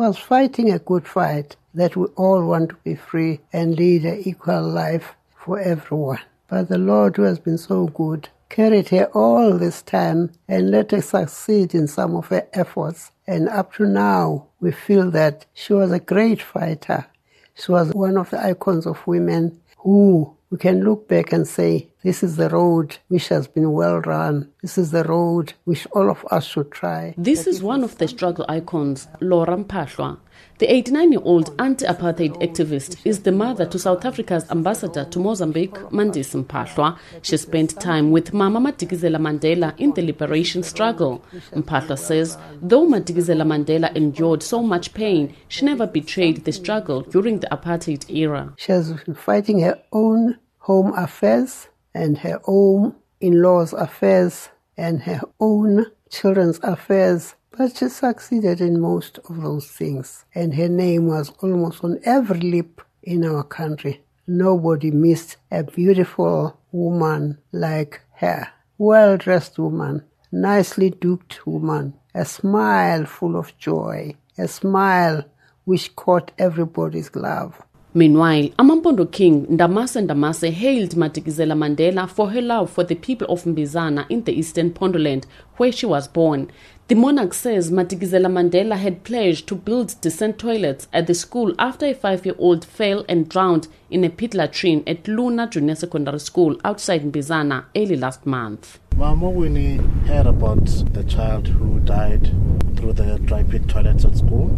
was fighting a good fight that we all want to be free and lead an equal life for everyone. But the Lord, who has been so good, carried her all this time and let her succeed in some of her efforts. And up to now, we feel that she was a great fighter. She was one of the icons of women who we can look back and say, this is the road which has been well run. This is the road which all of us should try. This is one of the struggle icons, Laura Mpahlwa. The 89 year old anti apartheid activist is the mother to South Africa's ambassador to Mozambique, Mandisi Mpahlwa. She spent time with Mama Madikizela Mandela in the liberation struggle. Mpahlwa says, though Madikizela Mandela endured so much pain, she never betrayed the struggle during the apartheid era. She has been fighting her own home affairs and her own in law's affairs and her own children's affairs. But she succeeded in most of those things, and her name was almost on every lip in our country. Nobody missed a beautiful woman like her. Well dressed woman, nicely duped woman, a smile full of joy, a smile which caught everybody's love. Meanwhile, Amampondo King Ndamase Ndamase hailed Madikizela Mandela for her love for the people of Mbizana in the Eastern Pondoland, where she was born. The monarch says Madikizela Mandela had pledged to build decent toilets at the school after a five-year-old fell and drowned in a pit latrine at Luna Junior Secondary School outside Mbizana early last month. Mama Winnie heard about the child who died through the dry pit toilets at school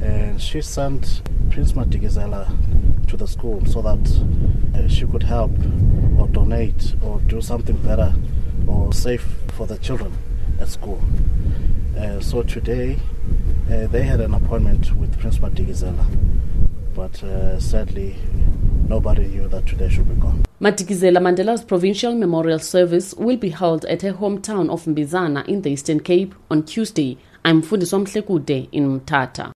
and she sent Prince Madikizela to the school so that uh, she could help or donate or do something better or safe for the children at school. Uh, so today uh, they had an appointment with Prince Madikizela, but uh, sadly nobody knew that today should be gone. Madikizela Mandela's provincial memorial service will be held at her hometown of Mbizana in the Eastern Cape on Tuesday. I'm Fundiswa Mhlekude in Mthatha.